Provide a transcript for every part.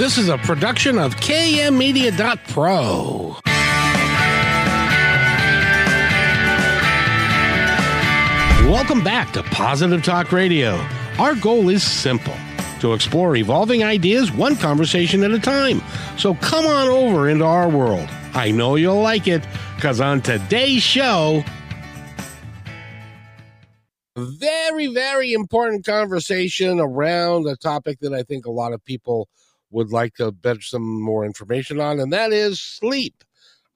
This is a production of KMmedia.pro. Welcome back to Positive Talk Radio. Our goal is simple to explore evolving ideas one conversation at a time. So come on over into our world. I know you'll like it because on today's show, very, very important conversation around a topic that I think a lot of people would like to bet some more information on, and that is sleep.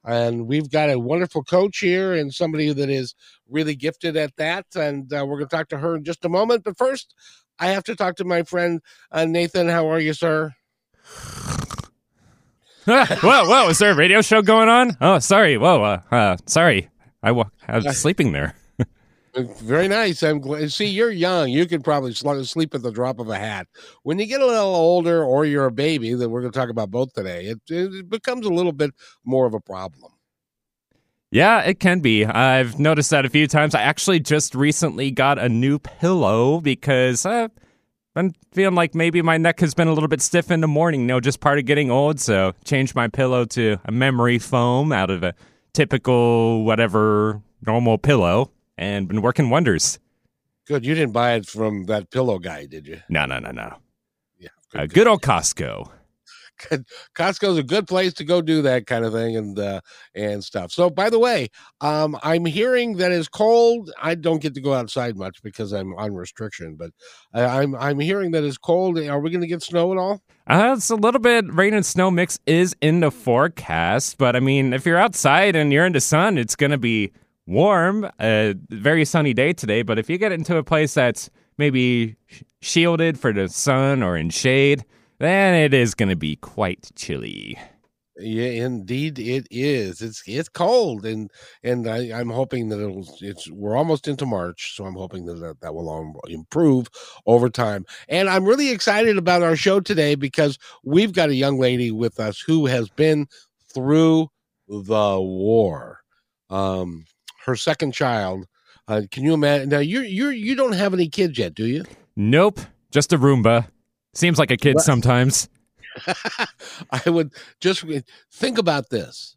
And we've got a wonderful coach here and somebody that is really gifted at that. And uh, we're going to talk to her in just a moment. But first, I have to talk to my friend uh, Nathan. How are you, sir? whoa, whoa! Is there a radio show going on? Oh, sorry. Whoa, uh, uh sorry. I, w- I was sleeping there. Very nice. I'm glad. See, you're young. You could probably sleep at the drop of a hat. When you get a little older, or you're a baby, that we're going to talk about both today, it, it becomes a little bit more of a problem. Yeah, it can be. I've noticed that a few times. I actually just recently got a new pillow because uh, I'm feeling like maybe my neck has been a little bit stiff in the morning. You know, just part of getting old. So changed my pillow to a memory foam out of a typical whatever normal pillow and been working wonders. Good. You didn't buy it from that pillow guy, did you? No, no, no, no. Yeah. Good, uh, good old Costco. Costco's a good place to go do that kind of thing and uh, and stuff. So, by the way, um, I'm hearing that it's cold. I don't get to go outside much because I'm on restriction, but I, am I'm, I'm hearing that it's cold. Are we going to get snow at all? Uh, it's a little bit rain and snow mix is in the forecast, but I mean, if you're outside and you're in the sun, it's going to be warm. A very sunny day today, but if you get into a place that's maybe shielded for the sun or in shade then it is going to be quite chilly. Yeah, indeed it is. It's it's cold, and and I, am hoping that it'll. It's we're almost into March, so I'm hoping that that, that will improve over time. And I'm really excited about our show today because we've got a young lady with us who has been through the war. Um, her second child. Uh, can you imagine? Now you you you don't have any kids yet, do you? Nope, just a Roomba. Seems like a kid sometimes. I would just think about this.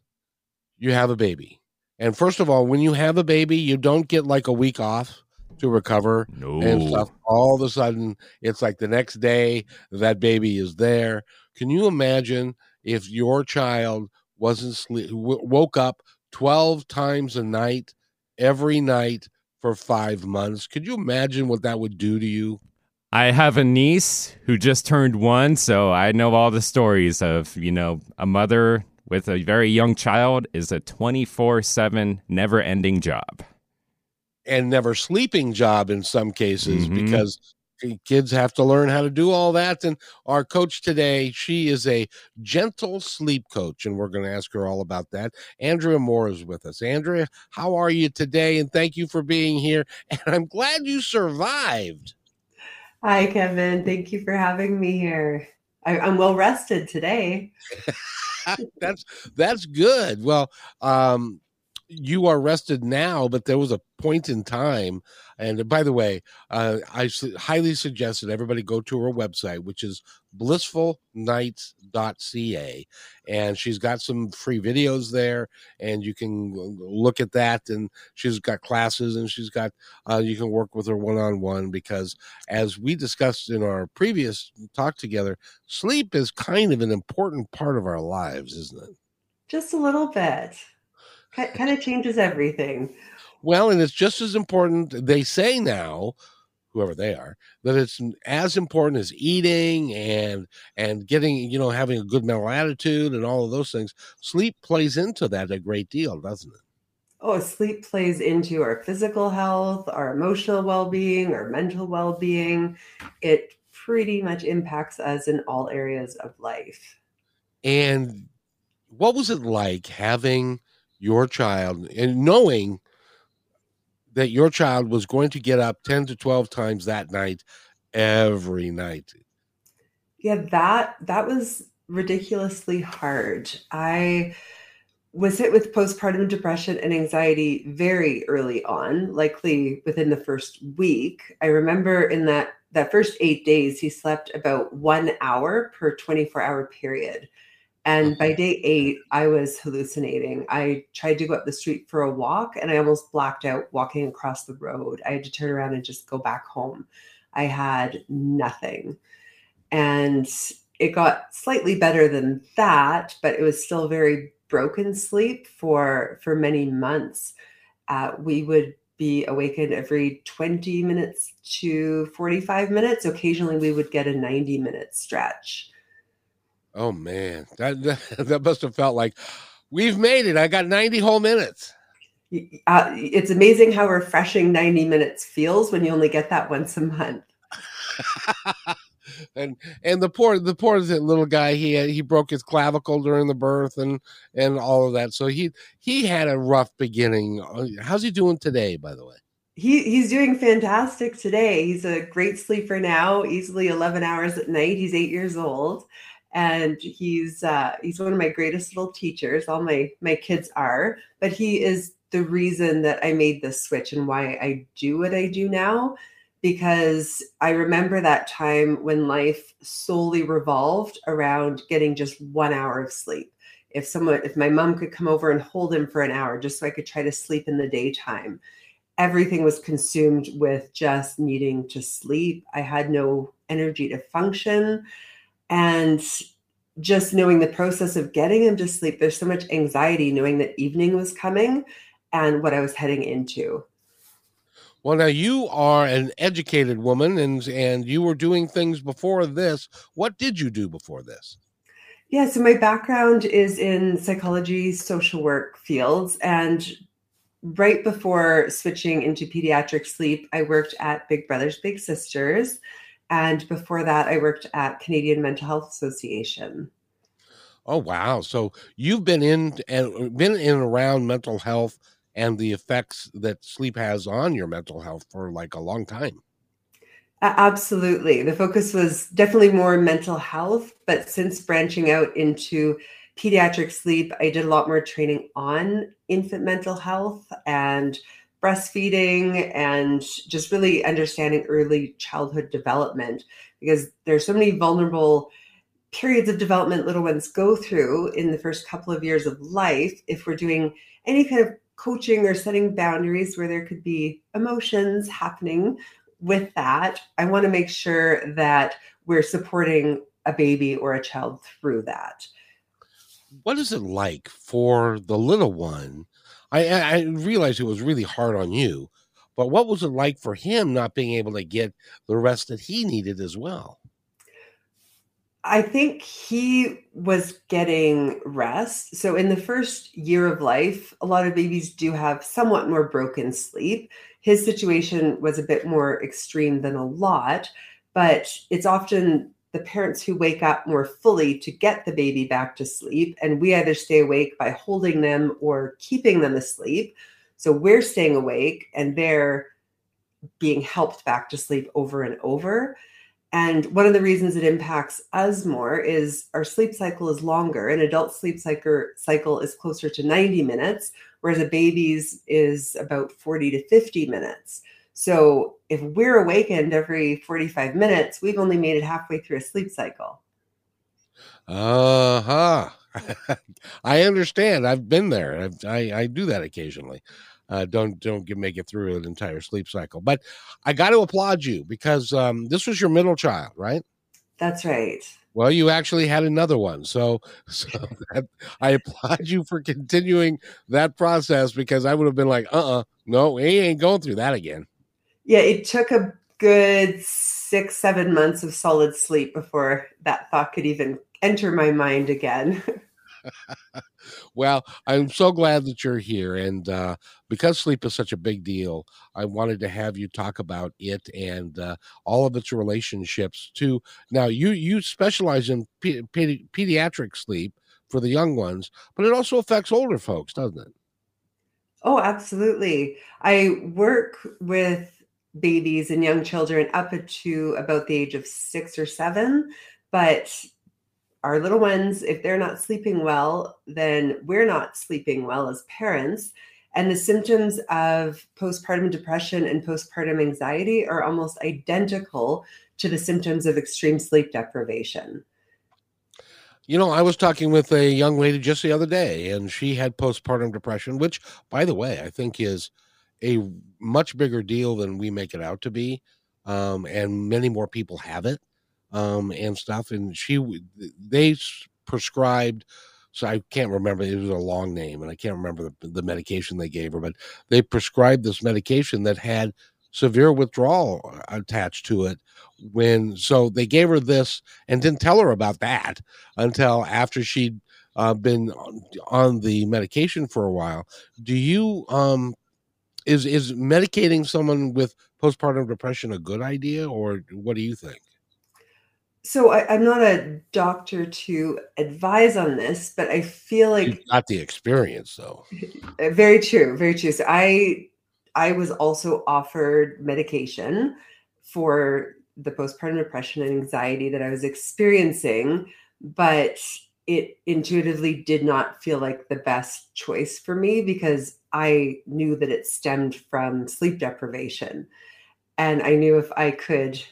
You have a baby. And first of all, when you have a baby, you don't get like a week off to recover no. and stuff. All of a sudden, it's like the next day that baby is there. Can you imagine if your child wasn't sleep, w- woke up 12 times a night every night for 5 months? Could you imagine what that would do to you? I have a niece who just turned one, so I know all the stories of, you know, a mother with a very young child is a 24 7 never ending job. And never sleeping job in some cases mm-hmm. because kids have to learn how to do all that. And our coach today, she is a gentle sleep coach, and we're going to ask her all about that. Andrea Moore is with us. Andrea, how are you today? And thank you for being here. And I'm glad you survived. Hi, Kevin. Thank you for having me here. I, am well rested today. that's that's good. Well, um, you are rested now, but there was a point in time and by the way, uh, I highly suggest that everybody go to her website, which is blissfulnights.ca. And she's got some free videos there, and you can look at that. And she's got classes, and she's got, uh, you can work with her one on one because, as we discussed in our previous talk together, sleep is kind of an important part of our lives, isn't it? Just a little bit. Kind of changes everything. Well, and it's just as important. They say now, whoever they are, that it's as important as eating and and getting you know having a good mental attitude and all of those things. Sleep plays into that a great deal, doesn't it? Oh, sleep plays into our physical health, our emotional well-being, our mental well-being. It pretty much impacts us in all areas of life. And what was it like having your child and knowing that your child was going to get up 10 to 12 times that night every night. Yeah that that was ridiculously hard. I was hit with postpartum depression and anxiety very early on likely within the first week. I remember in that that first eight days, he slept about one hour per 24 hour period. And by day eight, I was hallucinating. I tried to go up the street for a walk and I almost blacked out walking across the road. I had to turn around and just go back home. I had nothing. And it got slightly better than that, but it was still very broken sleep for for many months. Uh, we would be awakened every 20 minutes to 45 minutes. Occasionally, we would get a 90 minute stretch. Oh man, that, that that must have felt like we've made it. I got 90 whole minutes. Uh, it's amazing how refreshing 90 minutes feels when you only get that once a month. and and the poor the poor little guy he he broke his clavicle during the birth and and all of that. So he he had a rough beginning. Uh, how's he doing today by the way? He he's doing fantastic today. He's a great sleeper now easily 11 hours at night. He's eight years old and he's uh, he's one of my greatest little teachers all my my kids are but he is the reason that i made this switch and why i do what i do now because I remember that time when life solely revolved around getting just one hour of sleep. If someone, if my mom could come over and hold him for an hour just so I could try to sleep in the daytime, everything was consumed with just needing to sleep. I had no energy to function. And just knowing the process of getting him to sleep, there's so much anxiety knowing that evening was coming and what I was heading into. Well, now you are an educated woman, and and you were doing things before this. What did you do before this? Yeah, so my background is in psychology, social work fields, and right before switching into pediatric sleep, I worked at Big Brothers Big Sisters, and before that, I worked at Canadian Mental Health Association. Oh wow! So you've been in and been in and around mental health and the effects that sleep has on your mental health for like a long time. Absolutely. The focus was definitely more mental health, but since branching out into pediatric sleep, I did a lot more training on infant mental health and breastfeeding and just really understanding early childhood development because there's so many vulnerable periods of development little ones go through in the first couple of years of life if we're doing any kind of coaching or setting boundaries where there could be emotions happening with that, I want to make sure that we're supporting a baby or a child through that. What is it like for the little one? I, I realized it was really hard on you, but what was it like for him not being able to get the rest that he needed as well? I think he was getting rest. So, in the first year of life, a lot of babies do have somewhat more broken sleep. His situation was a bit more extreme than a lot, but it's often the parents who wake up more fully to get the baby back to sleep. And we either stay awake by holding them or keeping them asleep. So, we're staying awake and they're being helped back to sleep over and over. And one of the reasons it impacts us more is our sleep cycle is longer. An adult sleep cycle is closer to 90 minutes, whereas a baby's is about 40 to 50 minutes. So if we're awakened every 45 minutes, we've only made it halfway through a sleep cycle. Uh huh. I understand. I've been there. I've, I, I do that occasionally uh, don't don't get, make it through an entire sleep cycle. But I got to applaud you because um, this was your middle child, right? That's right. Well, you actually had another one, so so that, I applaud you for continuing that process because I would have been like, uh, uh-uh, uh no, he ain't going through that again. Yeah, it took a good six, seven months of solid sleep before that thought could even enter my mind again. well, I'm so glad that you're here. And uh, because sleep is such a big deal, I wanted to have you talk about it and uh, all of its relationships to. Now, you you specialize in pe- pe- pediatric sleep for the young ones, but it also affects older folks, doesn't it? Oh, absolutely. I work with babies and young children up to about the age of six or seven, but our little ones, if they're not sleeping well, then we're not sleeping well as parents. And the symptoms of postpartum depression and postpartum anxiety are almost identical to the symptoms of extreme sleep deprivation. You know, I was talking with a young lady just the other day, and she had postpartum depression, which, by the way, I think is a much bigger deal than we make it out to be. Um, and many more people have it um, and stuff. And she, they prescribed, so I can't remember, it was a long name, and I can't remember the, the medication they gave her, but they prescribed this medication that had severe withdrawal attached to it when so they gave her this and didn't tell her about that until after she'd uh, been on the medication for a while do you um is is medicating someone with postpartum depression a good idea or what do you think? So I, am not a doctor to advise on this but i feel like You've got the experience though. Eh, very true very true. So i I was also offered medication for the postpartum depression and anxiety that I was experiencing, but it intuitively did not feel like the best choice for me because I knew that it stemmed from sleep deprivation. And I knew if I could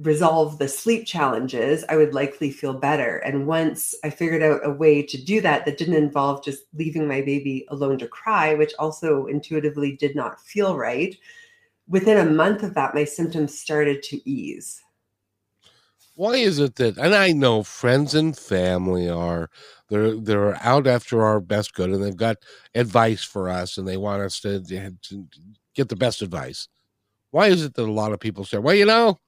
resolve the sleep challenges, I would likely feel better. And once I figured out a way to do that that didn't involve just leaving my baby alone to cry, which also intuitively did not feel right, within a month of that, my symptoms started to ease. Why is it that, and I know friends and family are they're they're out after our best good, and they've got advice for us, and they want us to, to get the best advice. Why is it that a lot of people say, "Well, you know,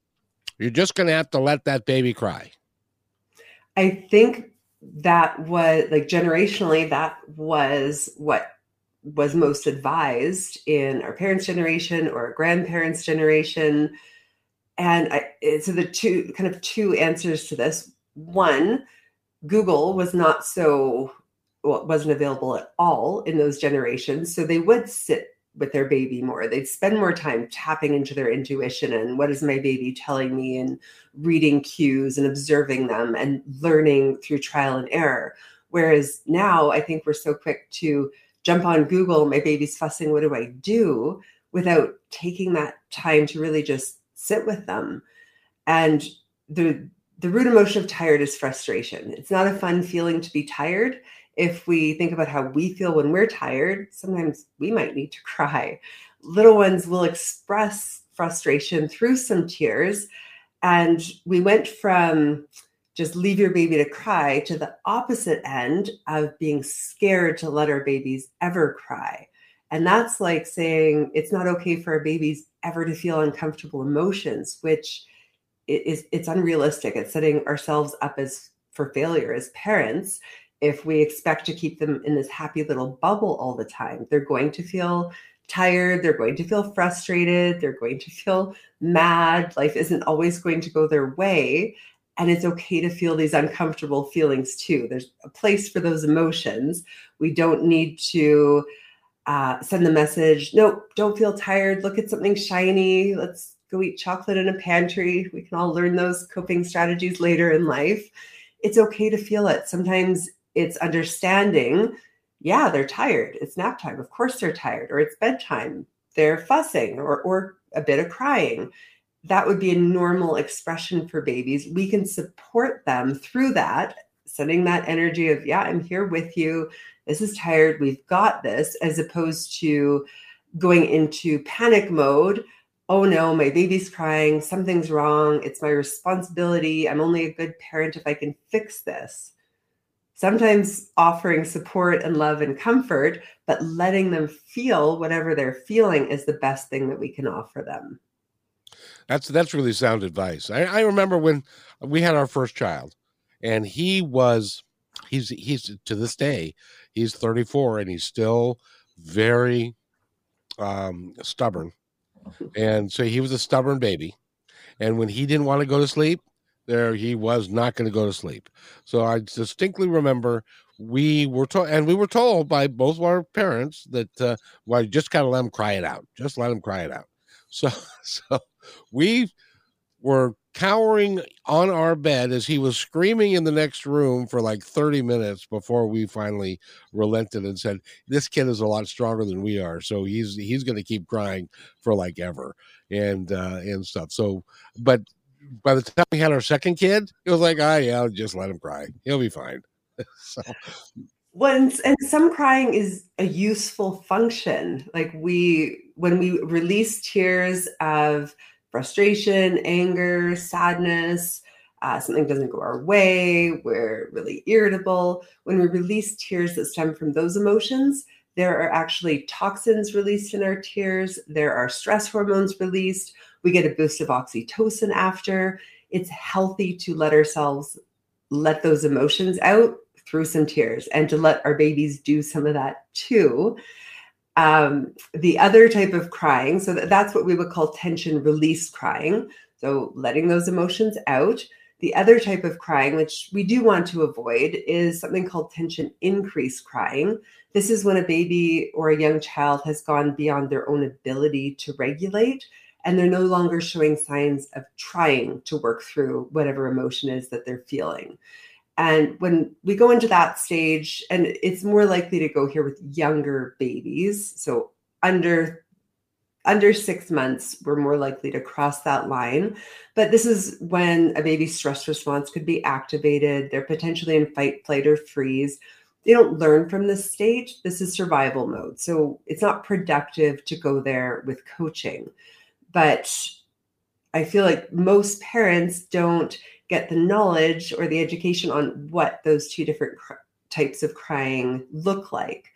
you're just going to have to let that baby cry. I think that was like generationally, that was what was most advised in our parents' generation or our grandparents' generation. And I, so the two kind of two answers to this. One, Google was not so well, wasn't available at all in those generations. So they would sit with their baby more. They'd spend more time tapping into their intuition and what is my baby telling me and reading cues and observing them and learning through trial and error. Whereas now I think we're so quick to jump on Google, my baby's fussing, what do I do? Without taking that time to really just sit with them. And the the root emotion of tired is frustration. It's not a fun feeling to be tired if we think about how we feel when we're tired, sometimes we might need to cry. Little ones will express frustration through some tears. And we went from just leave your baby to cry to the opposite end of being scared to let our babies ever cry. And that's like saying it's not okay for our babies ever to feel uncomfortable emotions, which is it's unrealistic. It's setting ourselves up as for failure as parents if we expect to keep them in this happy little bubble all the time. They're going to feel tired, they're going to feel frustrated, they're going to feel mad. Life isn't always going to go their way. And it's okay to feel these uncomfortable feelings too. There's a place for those emotions. We don't need to uh, send the message, nope, don't feel tired. Look at something shiny. Let's go eat chocolate in a pantry. We can all learn those coping strategies later in life. It's okay to feel it. Sometimes it's understanding yeah they're tired it's nap time of course they're tired or it's bedtime they're fussing or or a bit of crying that would be a normal expression for babies we can support them through that sending that energy of yeah i'm here with you this is tired we've got this as opposed to going into panic mode oh no my baby's crying something's wrong it's my responsibility i'm only a good parent if i can fix this sometimes offering support and love and comfort, but letting them feel whatever they're feeling is the best thing that we can offer them. That's that's really sound advice. I, I remember when we had our first child, and he was he's he's to this day he's 34 and he's still very um stubborn and so he was a stubborn baby and when he didn't want to go to sleep there he was not going to go to sleep. So I distinctly remember we were told, and we were told by both our parents that, uh, well, just got to let him cry it out. Just let him cry it out. So, so we were cowering on our bed as he was screaming in the next room for like 30 minutes before we finally relented and said this kid is a lot stronger than we are so he's he's going to keep crying for like ever and uh and stuff. So but by the time we had our second kid it was like ah yeah just let him cry. He'll be fine. So when and some crying is a useful function. Like we when we release tears of frustration, anger, sadness, uh, something doesn't go our way, we're really irritable. When we release tears that stem from those emotions, there are actually toxins released in our tears, there are stress hormones released, we get a boost of oxytocin after. It's healthy to let ourselves let those emotions out through some tears and to let our babies do some of that too. Um, the other type of crying, so that's what we would call tension release crying. So letting those emotions out. The other type of crying, which we do want to avoid, is something called tension increase crying. This is when a baby or a young child has gone beyond their own ability to regulate and they're no longer showing signs of trying to work through whatever emotion is that they're feeling. And when we go into that stage, and it's more likely to go here with younger babies, so under under six months, we're more likely to cross that line. But this is when a baby's stress response could be activated. They're potentially in fight, flight, or freeze. They don't learn from this stage. This is survival mode. So it's not productive to go there with coaching. But I feel like most parents don't get the knowledge or the education on what those two different cr- types of crying look like.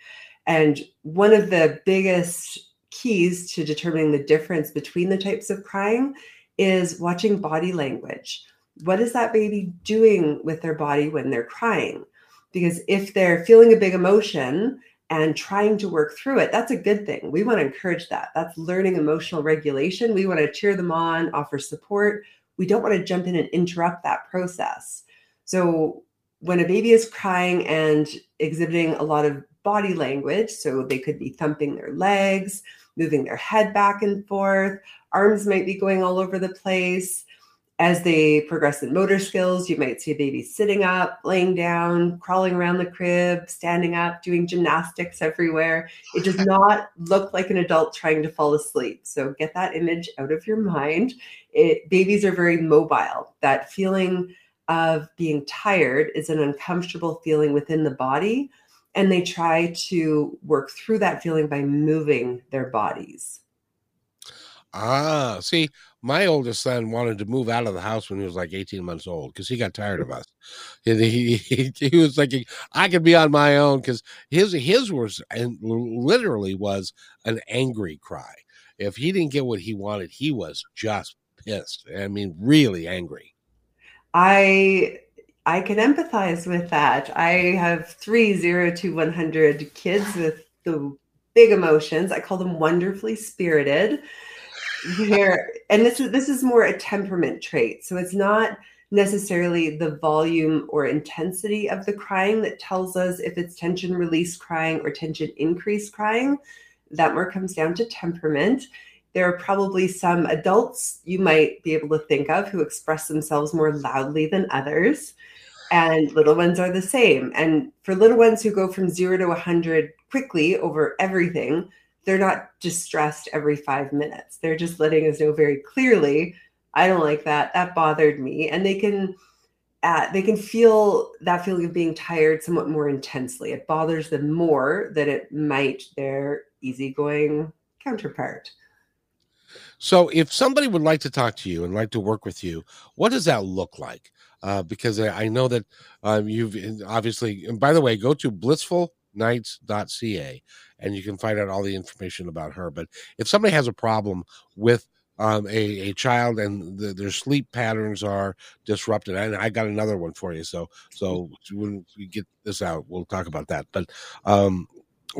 And one of the biggest keys to determining the difference between the types of crying is watching body language. What is that baby doing with their body when they're crying? Because if they're feeling a big emotion and trying to work through it, that's a good thing. We want to encourage that. That's learning emotional regulation. We want to cheer them on, offer support, we don't want to jump in and interrupt that process. So when a baby is crying and exhibiting a lot of body language, so they could be thumping their legs, moving their head back and forth, arms might be going all over the place, as they progress in motor skills, you might see a baby sitting up, laying down, crawling around the crib, standing up, doing gymnastics everywhere. It does not look like an adult trying to fall asleep. So get that image out of your mind. It, babies are very mobile. That feeling of being tired is an uncomfortable feeling within the body. And they try to work through that feeling by moving their bodies. Ah, see, my oldest son wanted to move out of the house when he was like 18 months old because he got tired of us. He, he, he was thinking, I could be on my own because his his was and literally was an angry cry. If he didn't get what he wanted, he was just pissed. I mean, really angry. I I can empathize with that. I have three zero to 100 kids with the big emotions. I call them wonderfully spirited here and this is this is more a temperament trait. So it's not necessarily the volume or intensity of the crying that tells us if it's tension release crying or tension increase crying. That more comes down to temperament. There are probably some adults you might be able to think of who express themselves more loudly than others and little ones are the same. And for little ones who go from 0 to 100 quickly over everything they're not distressed every five minutes. They're just letting us know very clearly, I don't like that. That bothered me. And they can uh, they can feel that feeling of being tired somewhat more intensely. It bothers them more than it might their easygoing counterpart. So, if somebody would like to talk to you and like to work with you, what does that look like? Uh, because I, know that um, you've obviously, and by the way, go to blissfulnights.ca and you can find out all the information about her. But if somebody has a problem with um, a, a child and the, their sleep patterns are disrupted, and I got another one for you. So so when we get this out, we'll talk about that. But um,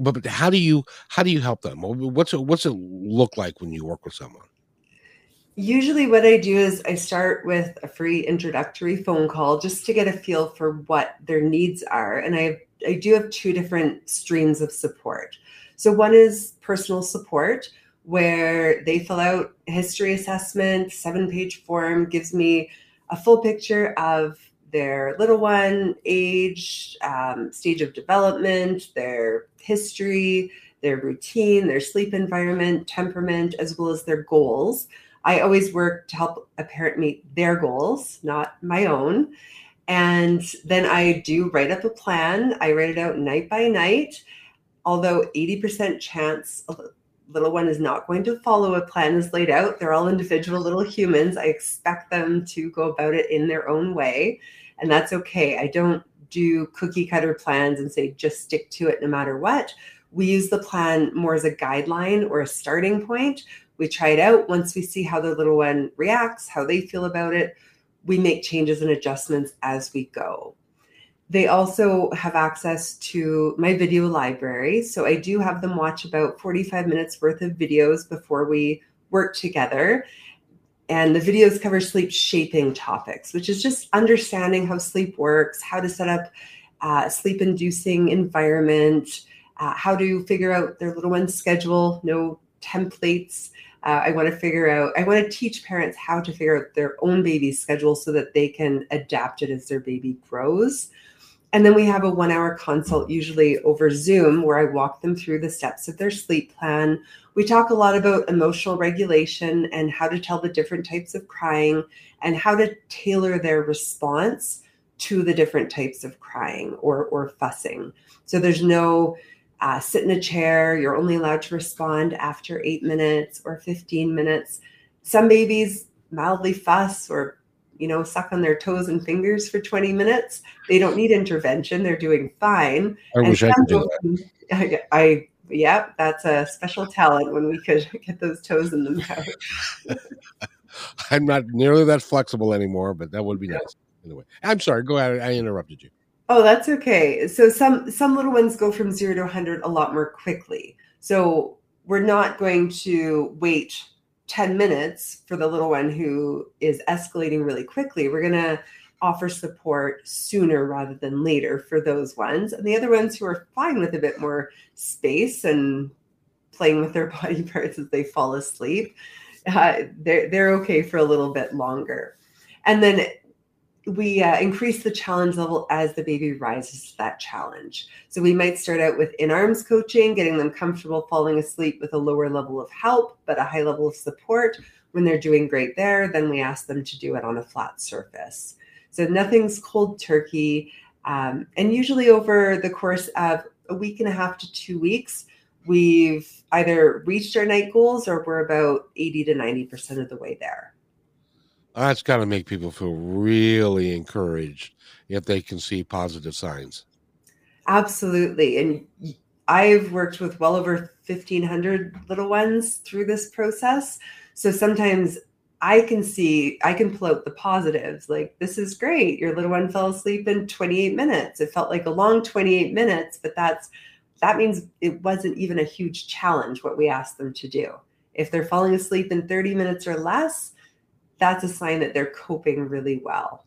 but, but how do you how do you help them? What's it, what's it look like when you work with someone? Usually, what I do is I start with a free introductory phone call just to get a feel for what their needs are, and I have, I do have two different streams of support. So, one is personal support, where they fill out history assessment, seven page form, gives me a full picture of their little one, age, um, stage of development, their history, their routine, their sleep environment, temperament, as well as their goals. I always work to help a parent meet their goals, not my own. And then I do write up a plan. I write it out night by night. Although 80% chance a little one is not going to follow a plan as laid out, they're all individual little humans. I expect them to go about it in their own way. And that's okay. I don't do cookie cutter plans and say just stick to it no matter what. We use the plan more as a guideline or a starting point. We try it out. Once we see how the little one reacts, how they feel about it, we make changes and adjustments as we go. They also have access to my video library. So I do have them watch about 45 minutes worth of videos before we work together. And the videos cover sleep shaping topics, which is just understanding how sleep works, how to set up uh, sleep inducing environment, uh, how to figure out their little one's schedule, no templates. Uh, I want to figure out, I want to teach parents how to figure out their own baby's schedule so that they can adapt it as their baby grows. And then we have a one hour consult, usually over Zoom, where I walk them through the steps of their sleep plan. We talk a lot about emotional regulation and how to tell the different types of crying and how to tailor their response to the different types of crying or, or fussing. So there's no uh, sit in a chair, you're only allowed to respond after eight minutes or 15 minutes. Some babies mildly fuss or you know, suck on their toes and fingers for 20 minutes. They don't need intervention. They're doing fine. I wish I could do that. I, I yeah, that's a special talent when we could get those toes in the mouth. I'm not nearly that flexible anymore, but that would be nice. Anyway, I'm sorry. Go ahead. I interrupted you. Oh, that's okay. So some some little ones go from zero to 100 a lot more quickly. So we're not going to wait 10 minutes for the little one who is escalating really quickly, we're going to offer support sooner rather than later for those ones. And the other ones who are fine with a bit more space and playing with their body parts as they fall asleep, uh, they're, they're okay for a little bit longer. And then we uh, increase the challenge level as the baby rises to that challenge. So we might start out with in arms coaching, getting them comfortable falling asleep with a lower level of help, but a high level of support. When they're doing great there, then we ask them to do it on a flat surface. So nothing's cold turkey. Um, and usually over the course of a week and a half to two weeks, we've either reached our night goals or we're about 80 to 90% of the way there. That's got to make people feel really encouraged if they can see positive signs. Absolutely. And I've worked with well over 1,500 little ones through this process. So sometimes I can see, I can out the positives. Like, this is great. Your little one fell asleep in 28 minutes. It felt like a long 28 minutes, but that's, that means it wasn't even a huge challenge what we asked them to do. If they're falling asleep in 30 minutes or less, that's a sign that they're coping really well.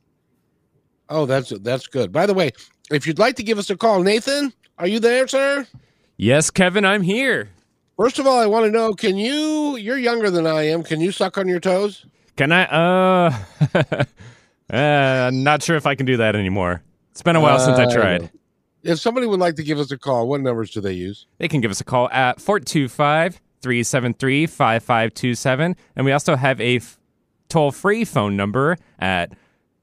Oh, that's that's good. By the way, if you'd like to give us a call, Nathan, are you there, sir? Yes, Kevin, I'm here. First of all, I want to know, can you you're younger than I am, can you suck on your toes? Can I uh uh I'm not sure if I can do that anymore. It's been a while uh, since I tried. If somebody would like to give us a call, what numbers do they use? They can give us a call at 425 373 5527. And we also have a toll free phone number at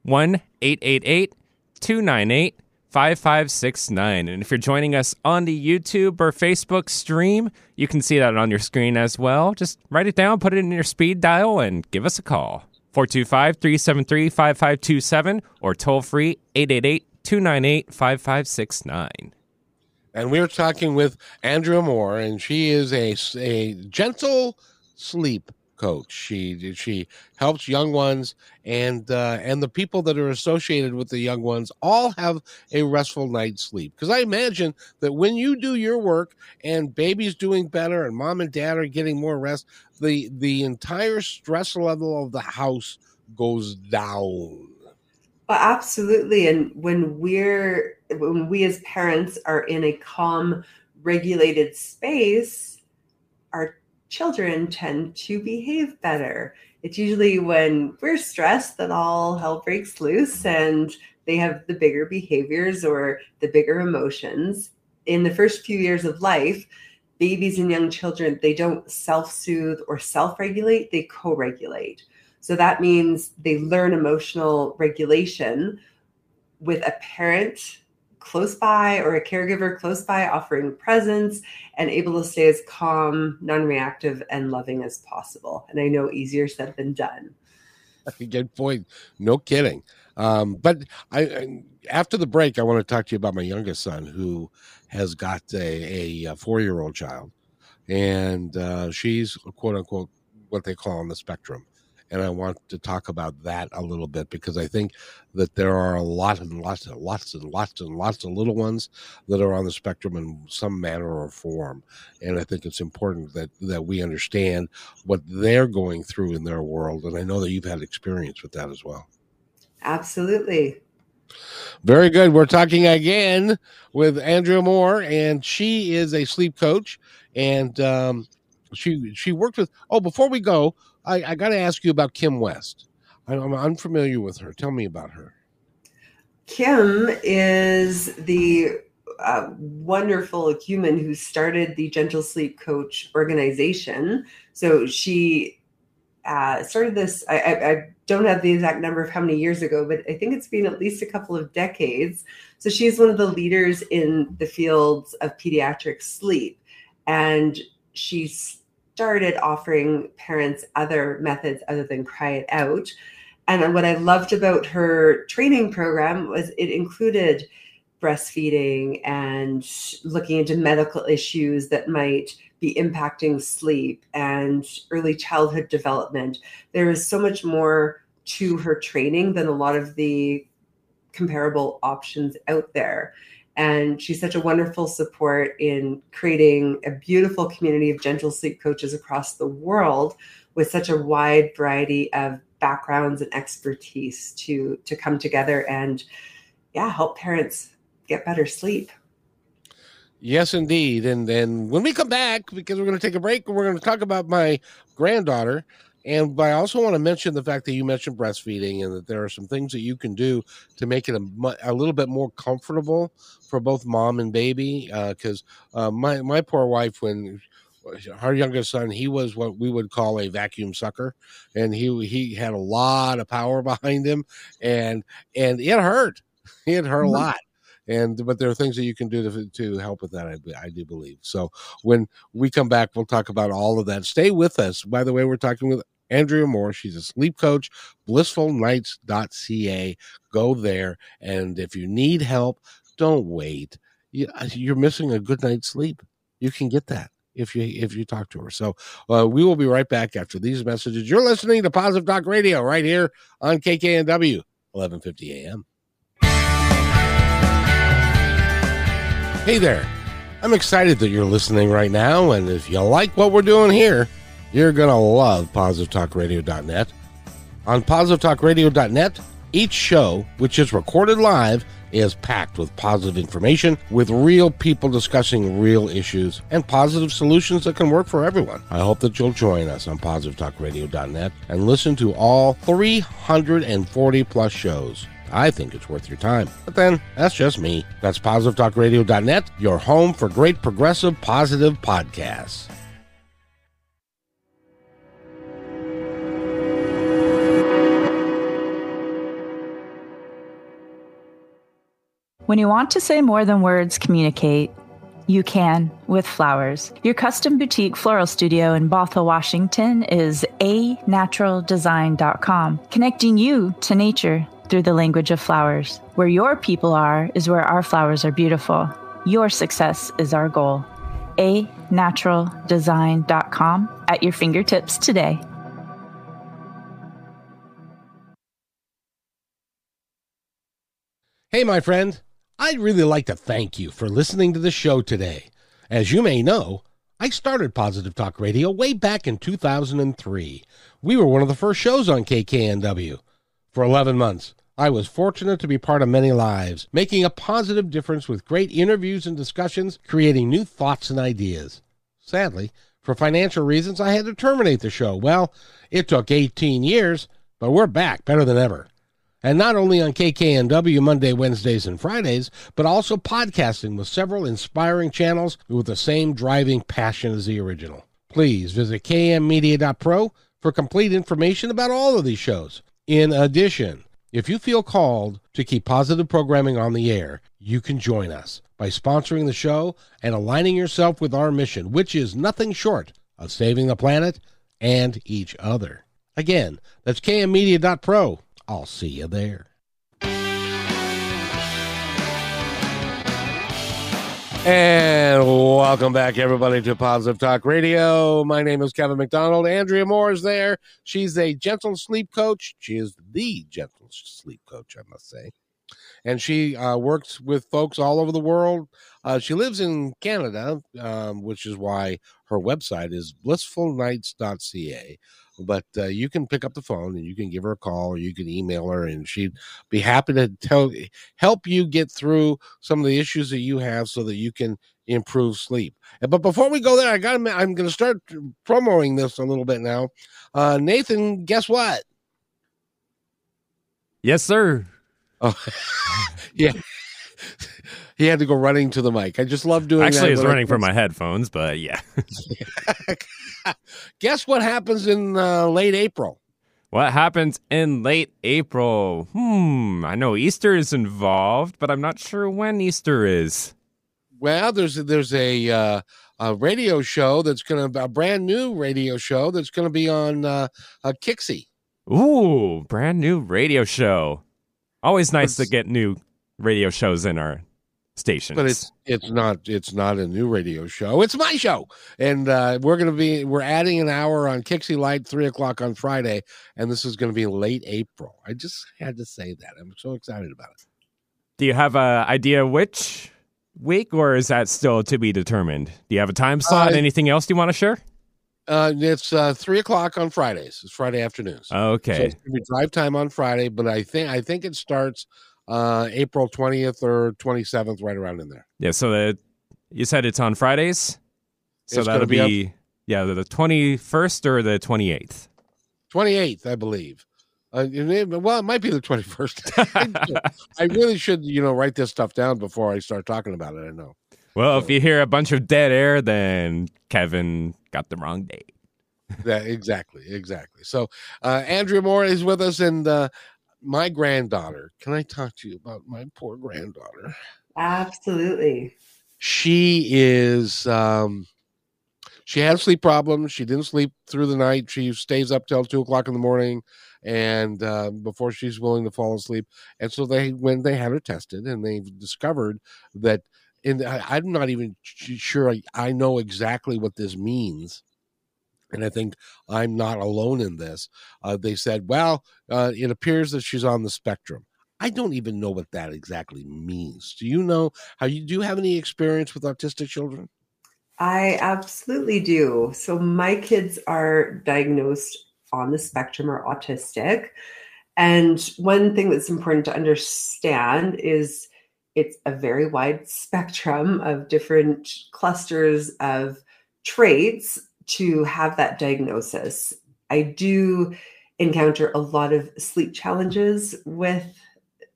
1 888 298 5569. And if you're joining us on the YouTube or Facebook stream, you can see that on your screen as well. Just write it down, put it in your speed dial, and give us a call. 425 373 5527 or toll free 888 298 5569. And we're talking with Andrea Moore, and she is a, a gentle sleep coach. She she helps young ones and uh, and the people that are associated with the young ones all have a restful night's sleep. Because I imagine that when you do your work and baby's doing better and mom and dad are getting more rest, the the entire stress level of the house goes down. Well, absolutely. And when we're when we as parents are in a calm, regulated space, our children tend to behave better. It's usually when we're stressed that all hell breaks loose and they have the bigger behaviors or the bigger emotions. In the first few years of life, babies and young children, they don't self soothe or self regulate, they co regulate. So that means they learn emotional regulation with a parent close by or a caregiver close by offering presence and able to stay as calm, non reactive, and loving as possible. And I know easier said than done. Good point. No kidding. Um, but I, I, after the break, I want to talk to you about my youngest son who has got a, a four year old child, and uh, she's quote unquote what they call on the spectrum and I want to talk about that a little bit because I think that there are a lot and lots and lots and lots and lots of little ones that are on the spectrum in some manner or form, and I think it's important that that we understand what they're going through in their world, and I know that you've had experience with that as well. Absolutely. Very good. We're talking again with Andrea Moore, and she is a sleep coach, and um, she she worked with. Oh, before we go, I, I got to ask you about Kim West. I'm unfamiliar with her. Tell me about her. Kim is the uh, wonderful human who started the Gentle Sleep Coach organization. So she uh, started this. I, I, I, don't have the exact number of how many years ago, but I think it's been at least a couple of decades. So she's one of the leaders in the fields of pediatric sleep, and she's started offering parents other methods other than cry it out. And what I loved about her training program was it included breastfeeding and looking into medical issues that might be impacting sleep and early childhood development. There is so much more to her training than a lot of the comparable options out there. And she's such a wonderful support in creating a beautiful community of gentle sleep coaches across the world with such a wide variety of backgrounds and expertise to to come together and yeah, help parents get better sleep. Yes, indeed. And then when we come back, because we're going to take a break, we're going to talk about my granddaughter and I also want to mention the fact that you mentioned breastfeeding and that there are some things that you can do to make it a, a little bit more comfortable for both mom and baby. Because uh, uh, my my poor wife, when our youngest son, he was what we would call a vacuum sucker, and he he had a lot of power behind him, and and it hurt. It hurt a mm-hmm. lot and but there are things that you can do to, to help with that I, I do believe so when we come back we'll talk about all of that stay with us by the way we're talking with Andrea Moore. She's a sleep coach, blissfulnights.ca. Go there. And if you need help, don't wait. You're missing a good night's sleep. You can get that if you if you talk to her. So uh, we will be right back after these messages. You're listening to Positive Talk Radio right here on KKNW 1150 AM. Hey there. I'm excited that you're listening right now, and if you like what we're doing here, you're going to love PositiveTalkRadio.net. On PositiveTalkRadio.net, each show, which is recorded live, is packed with positive information, with real people discussing real issues, and positive solutions that can work for everyone. I hope that you'll join us on PositiveTalkRadio.net and listen to all 340 plus shows. I think it's worth your time. But then, that's just me. That's positivetalkradio.net, your home for great progressive positive podcasts. When you want to say more than words communicate, you can with flowers. Your custom boutique floral studio in Bothell, Washington is a naturaldesign.com, connecting you to nature through the language of flowers. Where your people are is where our flowers are beautiful. Your success is our goal. A naturaldesign.com at your fingertips today. Hey, my friend. I'd really like to thank you for listening to the show today. As you may know, I started Positive Talk Radio way back in 2003. We were one of the first shows on KKNW. For 11 months, I was fortunate to be part of many lives, making a positive difference with great interviews and discussions, creating new thoughts and ideas. Sadly, For financial reasons, I had to terminate the show. Well, it took 18 years, but we're back better than ever. And not only on KKNW Monday, Wednesdays, and Fridays, but also podcasting with several inspiring channels with the same driving passion as the original. Please visit kmmedia.pro for complete information about all of these shows. In addition, if you feel called to keep positive programming on the air, you can join us by sponsoring the show and aligning yourself with our mission, which is nothing short of saving the planet and each other. Again, that's kmmedia.pro. I'll see you there. And welcome back, everybody, to Positive Talk Radio. My name is Kevin McDonald. Andrea Moore is there. She's a gentle sleep coach. She is the gentle sleep coach, I must say. And she uh, works with folks all over the world. Uh, she lives in Canada, um, which is why her website is blissfulnights.ca but uh, you can pick up the phone and you can give her a call or you can email her and she'd be happy to tell help you get through some of the issues that you have so that you can improve sleep. But before we go there i got i'm going to start promoting this a little bit now. Uh, nathan guess what? Yes sir. Oh yeah he had to go running to the mic. I just love doing Actually, it's running from my headphones, but yeah. Guess what happens in uh, late April? What happens in late April? Hmm, I know Easter is involved, but I'm not sure when Easter is. Well, there's there's a uh, a radio show that's going to a brand new radio show that's going to be on uh, uh, Kixie. Ooh, brand new radio show. Always nice it's, to get new radio shows in our stations. But it's it's not it's not a new radio show. It's my show, and uh, we're gonna be we're adding an hour on Kixie Light three o'clock on Friday, and this is gonna be late April. I just had to say that. I'm so excited about it. Do you have a idea which week, or is that still to be determined? Do you have a time slot? Uh, Anything else you want to share? Uh, it's uh, three o'clock on Fridays. It's Friday afternoons. Okay. So it's gonna be drive time on Friday, but I think I think it starts uh, April 20th or 27th, right around in there. Yeah. So that you said it's on Fridays. So it's that'll be, be yeah, the 21st or the 28th. 28th, I believe. Uh, well, it might be the 21st. I really should, you know, write this stuff down before I start talking about it. I know. Well, so, if you hear a bunch of dead air, then Kevin got the wrong date. yeah, exactly, exactly. So, uh, Andrea Moore is with us, and uh, my granddaughter. Can I talk to you about my poor granddaughter? Absolutely. She is um she had sleep problems. She didn't sleep through the night. She stays up till two o'clock in the morning and uh, before she's willing to fall asleep. And so they when they had her tested and they've discovered that and I, am not even sure I, I know exactly what this means and I think I'm not alone in this. Uh, they said, well, uh, it appears that she's on the spectrum. I don't even know what that exactly means. Do you know how you do you have any experience with autistic children? I absolutely do. So my kids are diagnosed on the spectrum or autistic. And one thing that's important to understand is it's a very wide spectrum of different clusters of traits to have that diagnosis. I do encounter a lot of sleep challenges with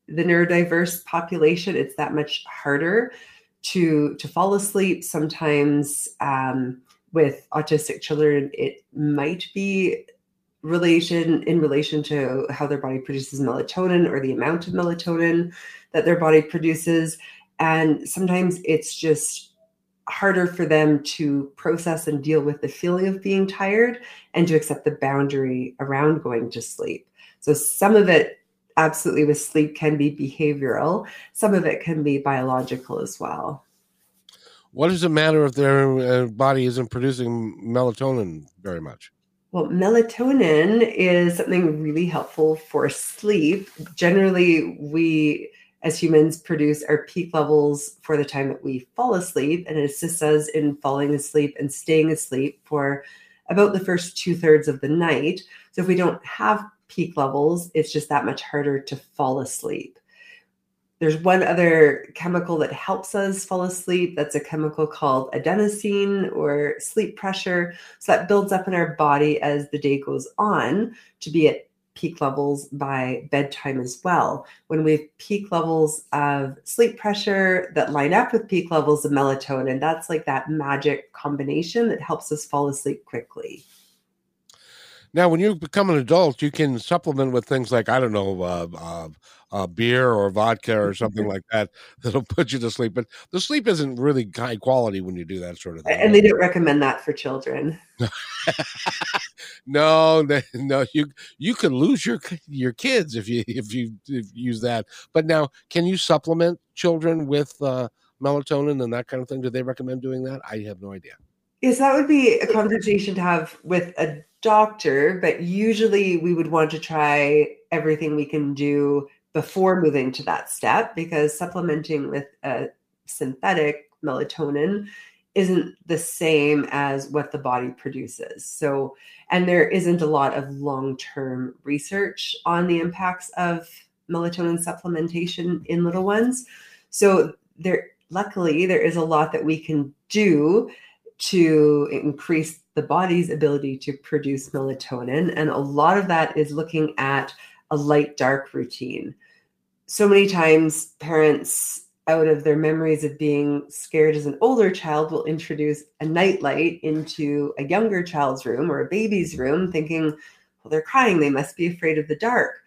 the neurodiverse population. It's that much harder to to fall asleep. Sometimes um, with autistic children, it might be relation in relation to how their body produces melatonin or the amount of melatonin that their body produces. And sometimes it's just harder for them to process and deal with the feeling of being tired and to accept the boundary around going to sleep. So some of it absolutely with sleep can be behavioral, some of it can be biological as well. What does it matter if their uh, body isn't producing melatonin very much? Well, melatonin is something really helpful for sleep. Generally, we as humans produce our peak levels for the time that we fall asleep and it assists us in falling asleep and staying asleep for about the first two thirds of the night. So if we don't have peak levels, it's just that much harder to fall asleep. There's one other chemical that helps us fall asleep. That's a chemical called adenosine or sleep pressure. So that builds up in our body as the day goes on to be at peak levels by bedtime as well. When we have peak levels of sleep pressure that line up with peak levels of melatonin, that's like that magic combination that helps us fall asleep quickly. Now, when you become an adult, you can supplement with things like I don't know, uh, uh, uh, beer or vodka or something mm-hmm. like that that'll put you to sleep. But the sleep isn't really high quality when you do that sort of thing. And they don't recommend that for children. no, no, you you could lose your your kids if you if you, if you use that. But now, can you supplement children with uh, melatonin and that kind of thing? Do they recommend doing that? I have no idea. Yes, that would be a conversation to have with a doctor, but usually we would want to try everything we can do before moving to that step because supplementing with a synthetic melatonin isn't the same as what the body produces. So, and there isn't a lot of long term research on the impacts of melatonin supplementation in little ones. So, there, luckily, there is a lot that we can do to increase the body's ability to produce melatonin. And a lot of that is looking at a light dark routine. So many times, parents, out of their memories of being scared as an older child, will introduce a nightlight into a younger child's room or a baby's room, thinking, well, they're crying, they must be afraid of the dark.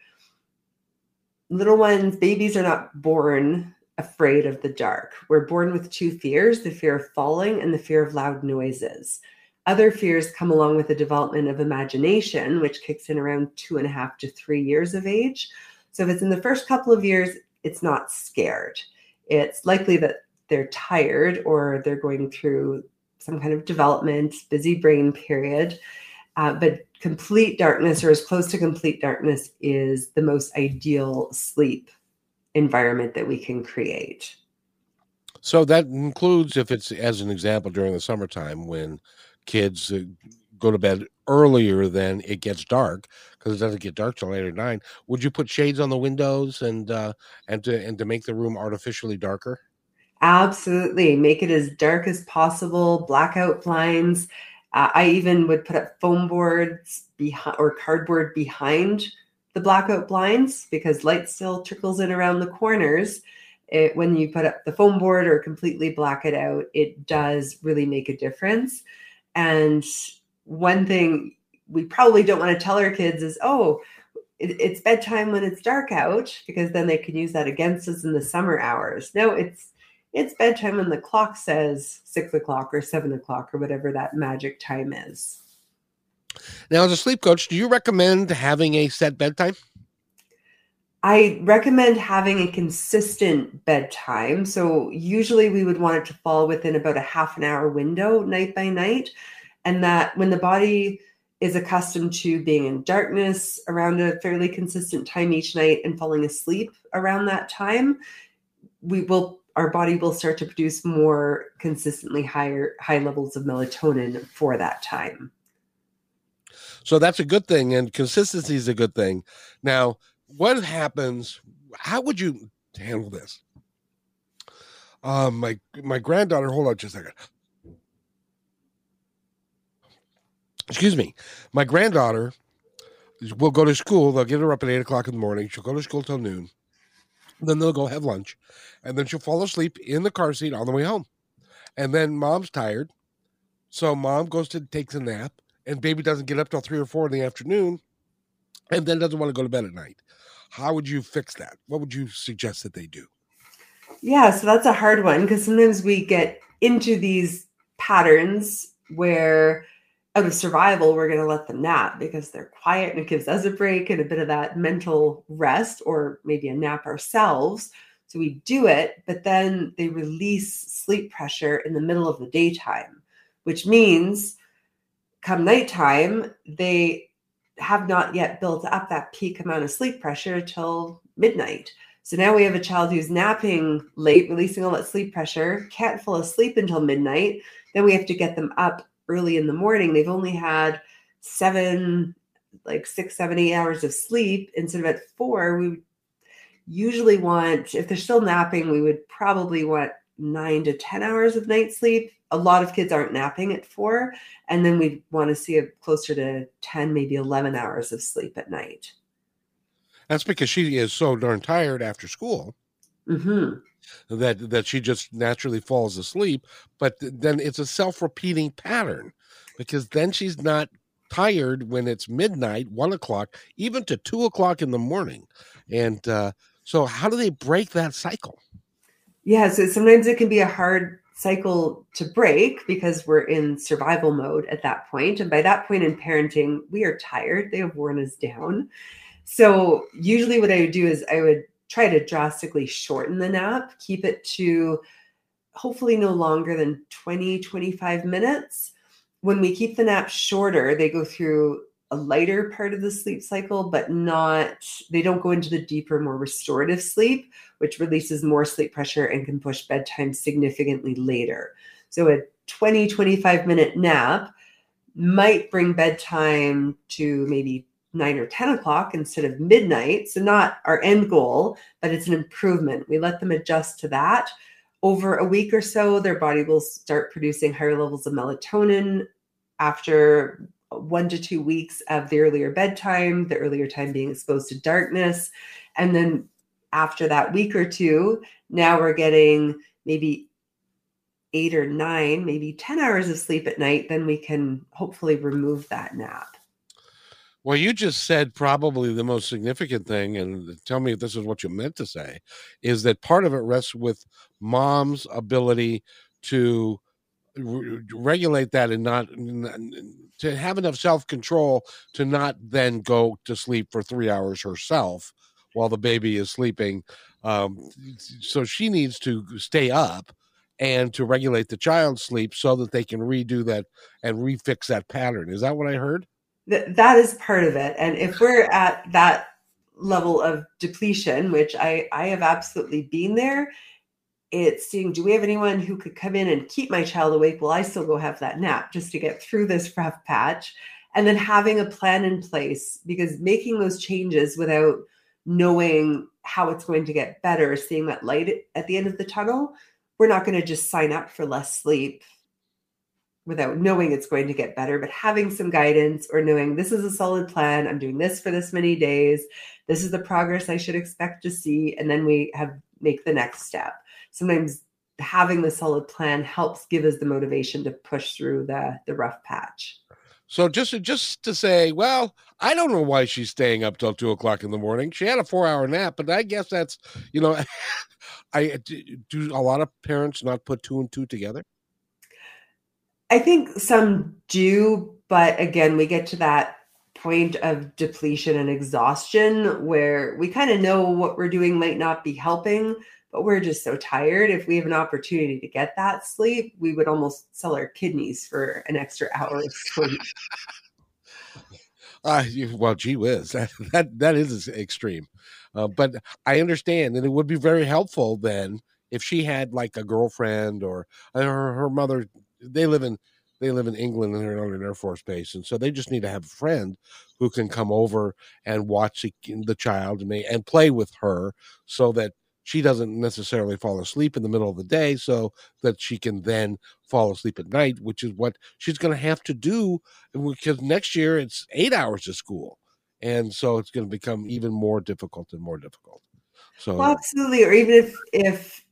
Little ones, babies are not born afraid of the dark. We're born with two fears the fear of falling and the fear of loud noises. Other fears come along with the development of imagination, which kicks in around two and a half to three years of age. So if it's in the first couple of years, it's not scared. It's likely that they're tired or they're going through some kind of development, busy brain period. Uh, but complete darkness or as close to complete darkness is the most ideal sleep environment that we can create. So that includes, if it's as an example, during the summertime when kids uh, go to bed earlier than it gets dark because it doesn't get dark till eight or nine. Would you put shades on the windows and uh, and to and to make the room artificially darker? Absolutely, make it as dark as possible. Blackout blinds. Uh, I even would put up foam boards behind or cardboard behind the blackout blinds because light still trickles in around the corners. It, when you put up the foam board or completely black it out, it does really make a difference. And one thing we probably don't want to tell our kids is, oh, it, it's bedtime when it's dark out, because then they can use that against us in the summer hours. No, it's it's bedtime when the clock says six o'clock or seven o'clock or whatever that magic time is. Now, as a sleep coach, do you recommend having a set bedtime? I recommend having a consistent bedtime. So, usually we would want it to fall within about a half an hour window night by night. And that when the body is accustomed to being in darkness around a fairly consistent time each night and falling asleep around that time, we will our body will start to produce more consistently higher high levels of melatonin for that time. So that's a good thing, and consistency is a good thing. Now, what happens? How would you handle this? Um, my my granddaughter. Hold on just a second. Excuse me. My granddaughter will go to school. They'll get her up at eight o'clock in the morning. She'll go to school till noon. Then they'll go have lunch, and then she'll fall asleep in the car seat on the way home. And then mom's tired, so mom goes to takes a nap and baby doesn't get up till three or four in the afternoon and then doesn't want to go to bed at night. How would you fix that? What would you suggest that they do? Yeah, so that's a hard one because sometimes we get into these patterns where out of survival, we're going to let them nap because they're quiet and it gives us a break and a bit of that mental rest or maybe a nap ourselves. So we do it, but then they release sleep pressure in the middle of the daytime, which means come nighttime, they have not yet built up that peak amount of sleep pressure till midnight. So now we have a child who's napping late, releasing all that sleep pressure, can't fall asleep until midnight. Then we have to get them up early in the morning. They've only had seven, like six, seven, eight hours of sleep instead of at four. We usually want, if they're still napping, we would probably want nine to 10 hours of night sleep. A lot of kids aren't napping at four. And then we want to see a closer to 10, maybe 11 hours of sleep at night. That's because she is so darn tired after school. Mm-hmm that that she just naturally falls asleep but then it's a self-repeating pattern because then she's not tired when it's midnight one o'clock even to two o'clock in the morning. And uh, so how do they break that cycle? Yeah so sometimes it can be a hard cycle to break because we're in survival mode at that point and by that point in parenting we are tired. They have worn us down. So usually what i would do is i would try to drastically shorten the nap, keep it to hopefully no longer than 20, 25 minutes. When we keep the nap shorter, they go through a lighter part of the sleep cycle, but not, they don't go into the deeper, more restorative sleep, which releases more sleep pressure and can push bedtime significantly later. So a 20, 25 minute nap might bring bedtime to maybe nine or 10 o'clock instead of midnight. So, not our end goal, but it's an improvement. We let them adjust to that. Over a week or so, their body will start producing higher levels of melatonin after one to two weeks of the earlier bedtime, the earlier time being exposed to darkness. And then after that week or two, now we're getting maybe eight or nine, maybe 10 hours of sleep at night. Then we can hopefully remove that nap. Well, you just said probably the most significant thing, and tell me if this is what you meant to say, is that part of it rests with mom's ability to re- regulate that and not to have enough self control to not then go to sleep for three hours herself while the baby is sleeping. Um, so she needs to stay up and to regulate the child's sleep so that they can redo that and refix that pattern. Is that what I heard? That that is part of it. And if we're at that level of depletion, which I I have absolutely been there, it's seeing do we have anyone who could come in and keep my child awake while I still go have that nap just to get through this rough patch, and then having a plan in place because making those changes without knowing how it's going to get better, seeing that light at the end of the tunnel, we're not going to just sign up for less sleep without knowing it's going to get better, but having some guidance or knowing this is a solid plan. I'm doing this for this many days. This is the progress I should expect to see. And then we have make the next step. Sometimes having the solid plan helps give us the motivation to push through the the rough patch. So just just to say, well, I don't know why she's staying up till two o'clock in the morning. She had a four hour nap, but I guess that's you know, I do a lot of parents not put two and two together. I think some do, but again, we get to that point of depletion and exhaustion where we kind of know what we're doing might not be helping, but we're just so tired. If we have an opportunity to get that sleep, we would almost sell our kidneys for an extra hour of sleep. Uh, well, gee whiz, that that, that is extreme, uh, but I understand, and it would be very helpful then if she had like a girlfriend or her, her mother they live in they live in England and they're on an Air Force base, and so they just need to have a friend who can come over and watch the, child and, and play with her, so that she doesn't necessarily fall asleep in the middle of the day, so that she can then fall asleep at night, which is what she's going to have to do because next year it's eight hours of school, and so it's going to become even more difficult and more difficult. So well, absolutely, or even if if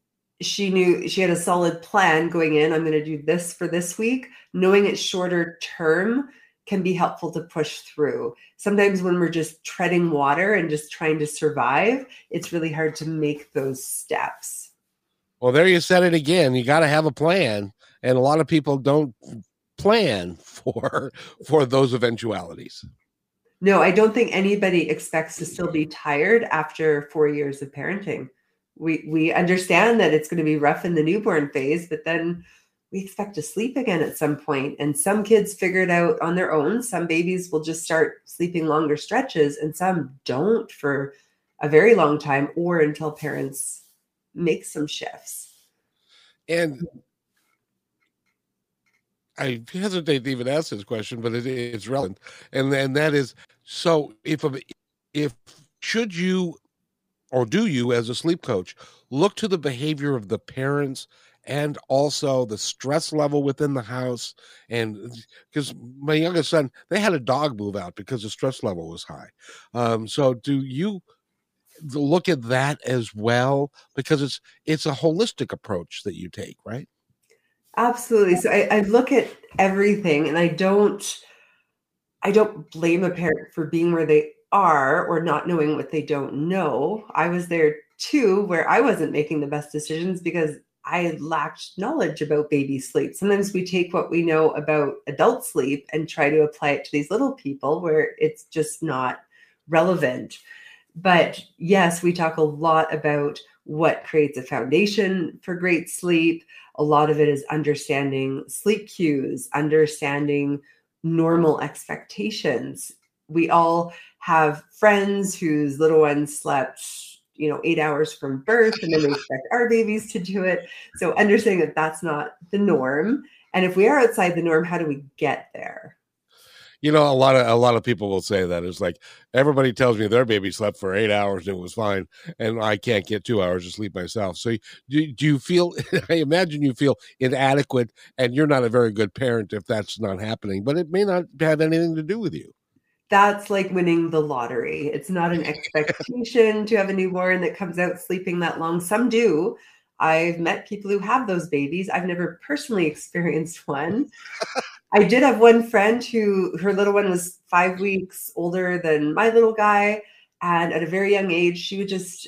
she knew she had a solid plan going in. I'm going to do this for this week. Knowing it's shorter term can be helpful to push through. Sometimes when we're just treading water and just trying to survive, it's really hard to make those steps. Well, there you said it again. You got to have a plan, and a lot of people don't plan for for those eventualities. No, I don't think anybody expects to still be tired after 4 years of parenting we we understand that it's going to be rough in the newborn phase but then we expect to sleep again at some point. And some kids figure it out on their own. Some babies will just start sleeping longer stretches and some don't for a very long time or until parents make some shifts. And I hesitate to even ask this question, but it, it's relevant, and and that is so if if should you or do you as a sleep coach? Look to the behavior of the parents and also the stress level within the house and because my youngest son they had a dog move out because the stress level was high. Um, so do you look at that as well? Because it's it's a holistic approach that you take right? Absolutely. So I, I look at everything and i don't i don't blame a parent for being where they are or not knowing what they don't know i was there too where i wasn't making the best decisions because I lacked knowledge about baby sleep. Sometimes we take what we know about adult sleep and try to apply it to these little people where it's just not relevant. But yes, we talk a lot about what creates a foundation for great sleep. A lot of it is understanding sleep cues, understanding normal expectations. We all have friends whose little ones slept you know eight hours from birth and then we expect our babies to do it. So understanding that that's not the norm. And if we are outside the norm how do we get there? You know a lot of a lot of people will say that. It's like everybody tells me their baby slept for eight hours and it was fine and i can't get two hours of sleep myself. So do, do you feel i imagine you feel inadequate and you're not a very good parent if that's not happening but it may not have anything to do with you that's like winning the lottery. It's not an expectation to have a newborn that comes out sleeping that long. Some do. I've met people who have those babies. I've never personally experienced one. I did have one friend who her little one was five weeks older than my little guy. And at a very young age, she would just,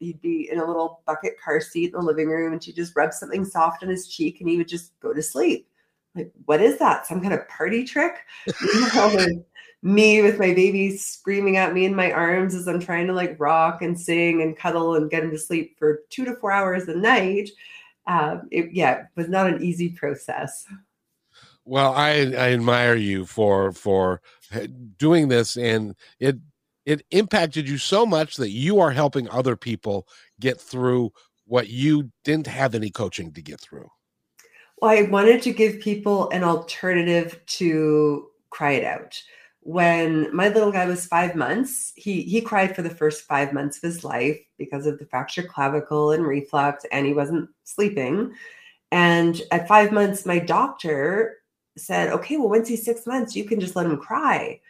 he'd be in a little bucket car seat in the living room and she'd just rub something soft on his cheek and he would just go to sleep. Like, what is that? Some kind of party trick? me with my baby screaming at me in my arms as I'm trying to like rock and sing and cuddle and get him to sleep for two to four hours a night. Uh, it, yeah, it was not an easy process. Well, I, I admire you for for doing this, and it it impacted you so much that you are helping other people get through what you didn't have any coaching to get through. Well, I wanted to give people an alternative to cry it out when my little guy was five months, he he cried for the first five months of his life because of the fractured clavicle and reflux, and he wasn't sleeping. And at five months, my doctor said, "Okay, well, once he's six months, you can just let him cry."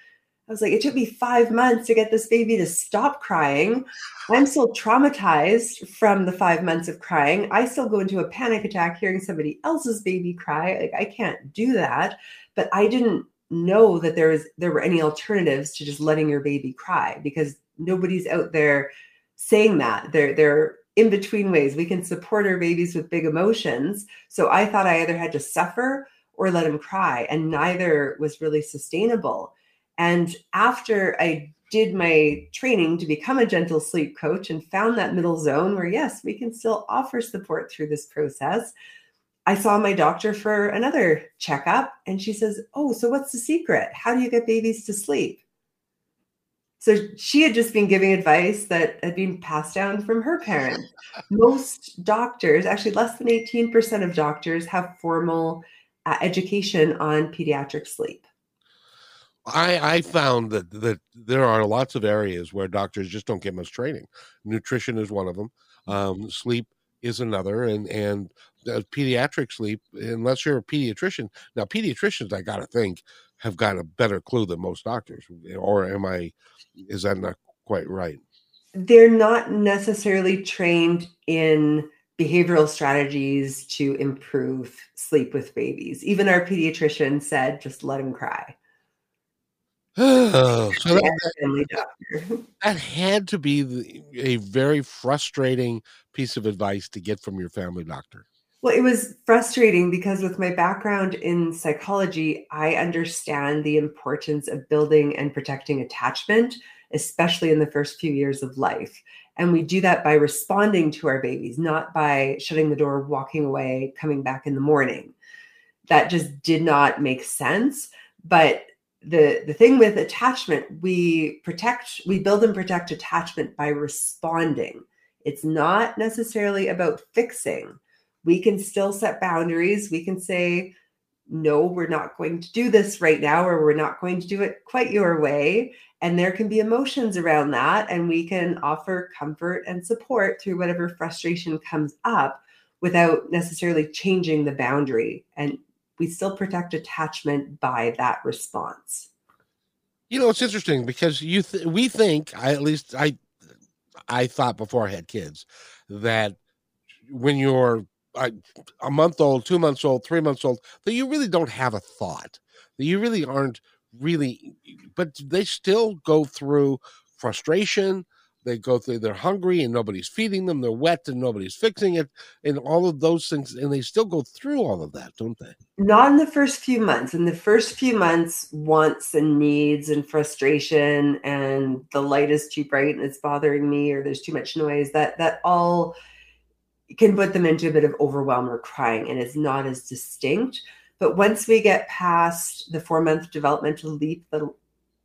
I was like, it took me five months to get this baby to stop crying. I'm still traumatized from the five months of crying. I still go into a panic attack hearing somebody else's baby cry. Like, I can't do that. But I didn't know that there is there were any alternatives to just letting your baby cry because nobody's out there saying that. They're they're in between ways. We can support our babies with big emotions. So i thought i either had to suffer or let him cry and neither was really sustainable. And after i did my training to become a gentle sleep coach and found that middle zone where yes we can still offer support through this process I saw my doctor for another checkup and she says, Oh, so what's the secret? How do you get babies to sleep? So she had just been giving advice that had been passed down from her parents. Most doctors, actually less than 18% of doctors, have formal uh, education on pediatric sleep. I, I found that that there are lots of areas where doctors just don't get much training. Nutrition is one of them. Um, sleep is another, and and uh, pediatric sleep unless you're a pediatrician. Now, pediatricians, I got to think, have got a better clue than most doctors. Or am I? Is that not quite right? They're not necessarily trained in behavioral strategies to improve sleep with babies. Even our pediatrician said, just let him cry. Oh, so that, that, had to be the, a very frustrating piece of advice to get from your family doctor. Well, it was frustrating because with my background in psychology, I understand the importance of building and protecting attachment, especially in the first few years of life. And we do that by responding to our babies, not by shutting the door, walking away, coming back in the morning. That just did not make sense. But the, the thing with attachment, we protect, we build and protect attachment by responding. It's not necessarily about fixing we can still set boundaries. We can say, no, we're not going to do this right now, or we're not going to do it quite your way. And there can be emotions around that. And we can offer comfort and support through whatever frustration comes up without necessarily changing the boundary. And we still protect attachment by that response. You know, it's interesting because you th- we think, I, at least I I thought before I had kids that when you're a, a month old, two months old, three months old, that you really don't have a thought, that you really aren't really, but they still go through frustration. They go through, they're hungry and nobody's feeding them. They're wet and nobody's fixing it, and all of those things. And they still go through all of that, don't they? Not in the first few months. In the first few months, wants and needs and frustration, and the light is too bright and it's bothering me, or there's too much noise. That that all can put them into a bit of overwhelm or crying, and it's not as distinct. But once we get past the four month developmental leap that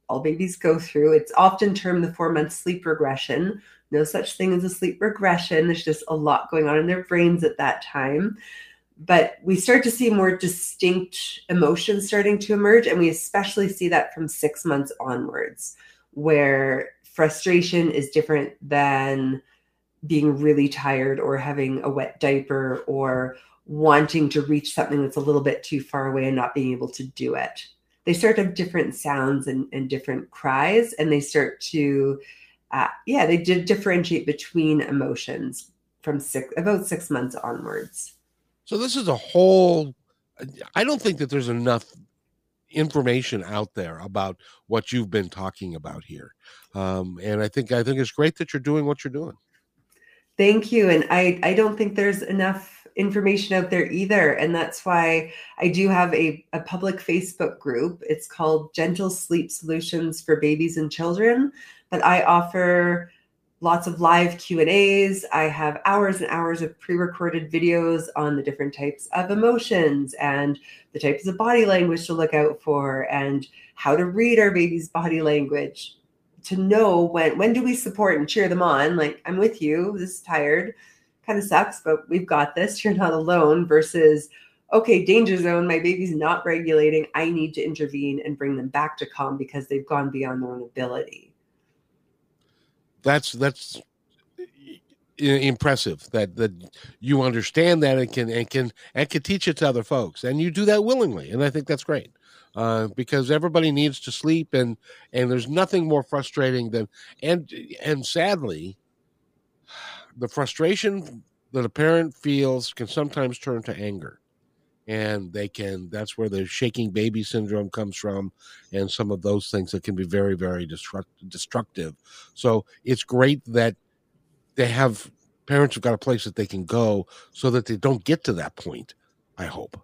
all babies go through, it's often termed the four month sleep regression. No such thing as a sleep regression. There's just a lot going on in their brains at that time. But we start to see more distinct emotions starting to emerge. And we especially see that from six months onwards, where frustration is different than being really tired or having a wet diaper or wanting to reach something that's a little bit too far away and not being able to do it. They start to have different sounds and, and different cries, and they start to, uh, yeah, they did differentiate between emotions from six about six months onwards. So this is a whole. I don't think that there's enough information out there about what you've been talking about here, um, and I think I think it's great that you're doing what you're doing. Thank you. And I, I don't think there's enough information out there either. And that's why I do have a, a public Facebook group. It's called Gentle Sleep Solutions for Babies and Children. But I offer lots of live q&a's i have hours and hours of pre-recorded videos on the different types of emotions and the types of body language to look out for and how to read our baby's body language to know when when do we support and cheer them on? Like i'm with you this is tired kind of sucks but we've got this you're not alone versus okay danger zone my baby's not regulating i need to intervene and bring them back to calm because they've gone beyond their own ability. That's that's impressive that that you understand that and can and can and can teach it to other folks and you do that willingly and i think that's great uh, because everybody needs to sleep and and there's nothing more frustrating than and and sadly the frustration that a parent feels can sometimes turn to anger. And they can that's where the shaking baby syndrome comes from and some of those things that can be very very destruct- destructive. So it's great that they have parents have got a place that they can go so that they don't get to that point i hope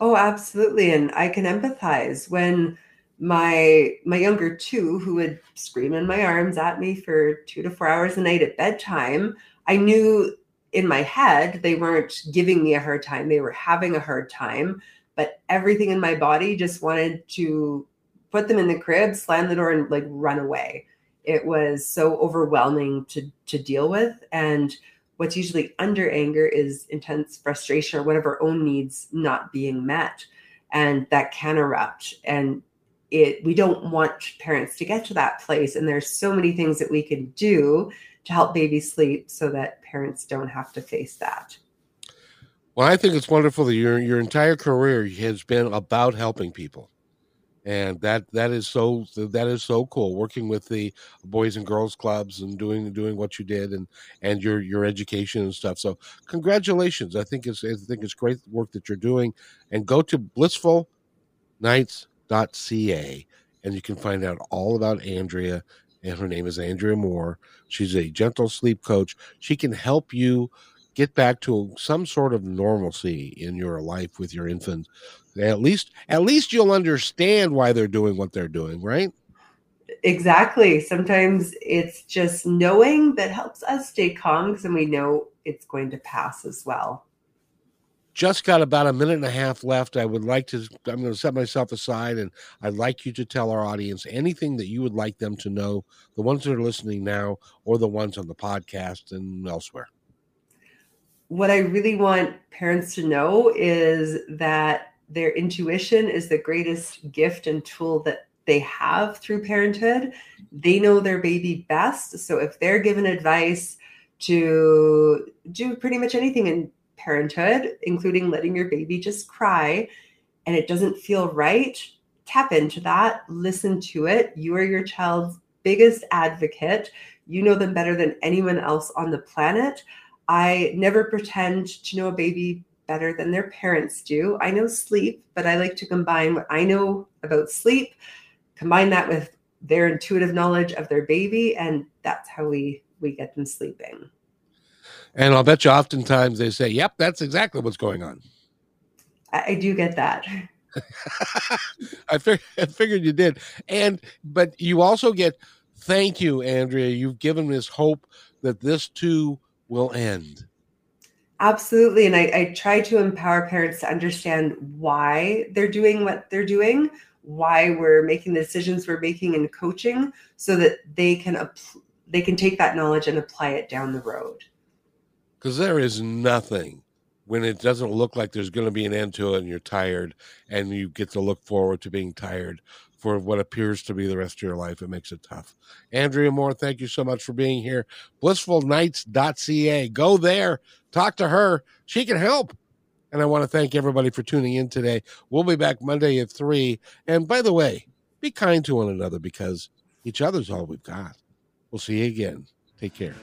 Oh, absolutely. And I can empathize when my my younger two, who would scream in my arms at me for two to four hours a night at bedtime, I knew in my head they weren't giving me a hard time. They were having a hard time, but everything in my body just wanted to put them in the crib, slam the door, and like run away. It was so overwhelming to to deal with. And what's usually under anger is intense frustration or one of our own needs not being met. And that can erupt. And it we don't want parents to get to that place. And there's so many things that we can do to help babies sleep so that parents don't have to face that. Well i think it's wonderful that your your entire career has been about helping people and that that is so that is so cool working with the boys and girls clubs and doing doing what you did and and your your education and stuff. So congratulations. I think it's i think it's great work that you're doing. And go to blissfulnights.ca and you can find out all about andrea and her name is andrea moore. She's a gentle sleep coach. She can help you get back to some sort of normalcy in your life with your infant at least at least you'll understand why they're doing what they're doing right? Exactly. Sometimes it's just knowing that helps us stay calm because we know it's going to pass as well. Just got about a minute and a half left. I would like to i'm going to set myself aside and i'd like you to tell our audience anything that you would like them to know the ones that are listening now or the ones on the podcast and elsewhere. What I really want parents to know is that their intuition is the greatest gift and tool that they have through parenthood. They know their baby best. So if they're given advice to do pretty much anything in parenthood, including letting your baby just cry, and it doesn't feel right, tap into that, listen to it. You are your child's biggest advocate. You know them better than anyone else on the planet. I never pretend to know a baby better than their parents do. I know sleep, but I like to combine what I know about sleep, combine that with their intuitive knowledge of their baby, and that's how we we get them sleeping. And I'll bet you oftentimes they say, Yep, that's exactly what's going on. I, I do get that. I, fig- I figured you did. And, but you also get, thank you, Andrea. You've given us hope that this too will end. Absolutely. And I, I try to empower parents to understand why they're doing what they're doing, why we're making the decisions we're making in coaching so that they can they can take that knowledge and apply it down the road. Because there is nothing when it doesn't look like there's going to be an end to it and you're tired and you get to look forward to being tired for what appears to be the rest of your life it makes it tough. Andrea moore thank you so much for being here. Blissfulnights.ca go there talk to her. She can help. And i want to thank everybody for tuning in today. We'll be back monday at 3 and by the way be kind to one another because each other's all we've got. We'll see you again. Take care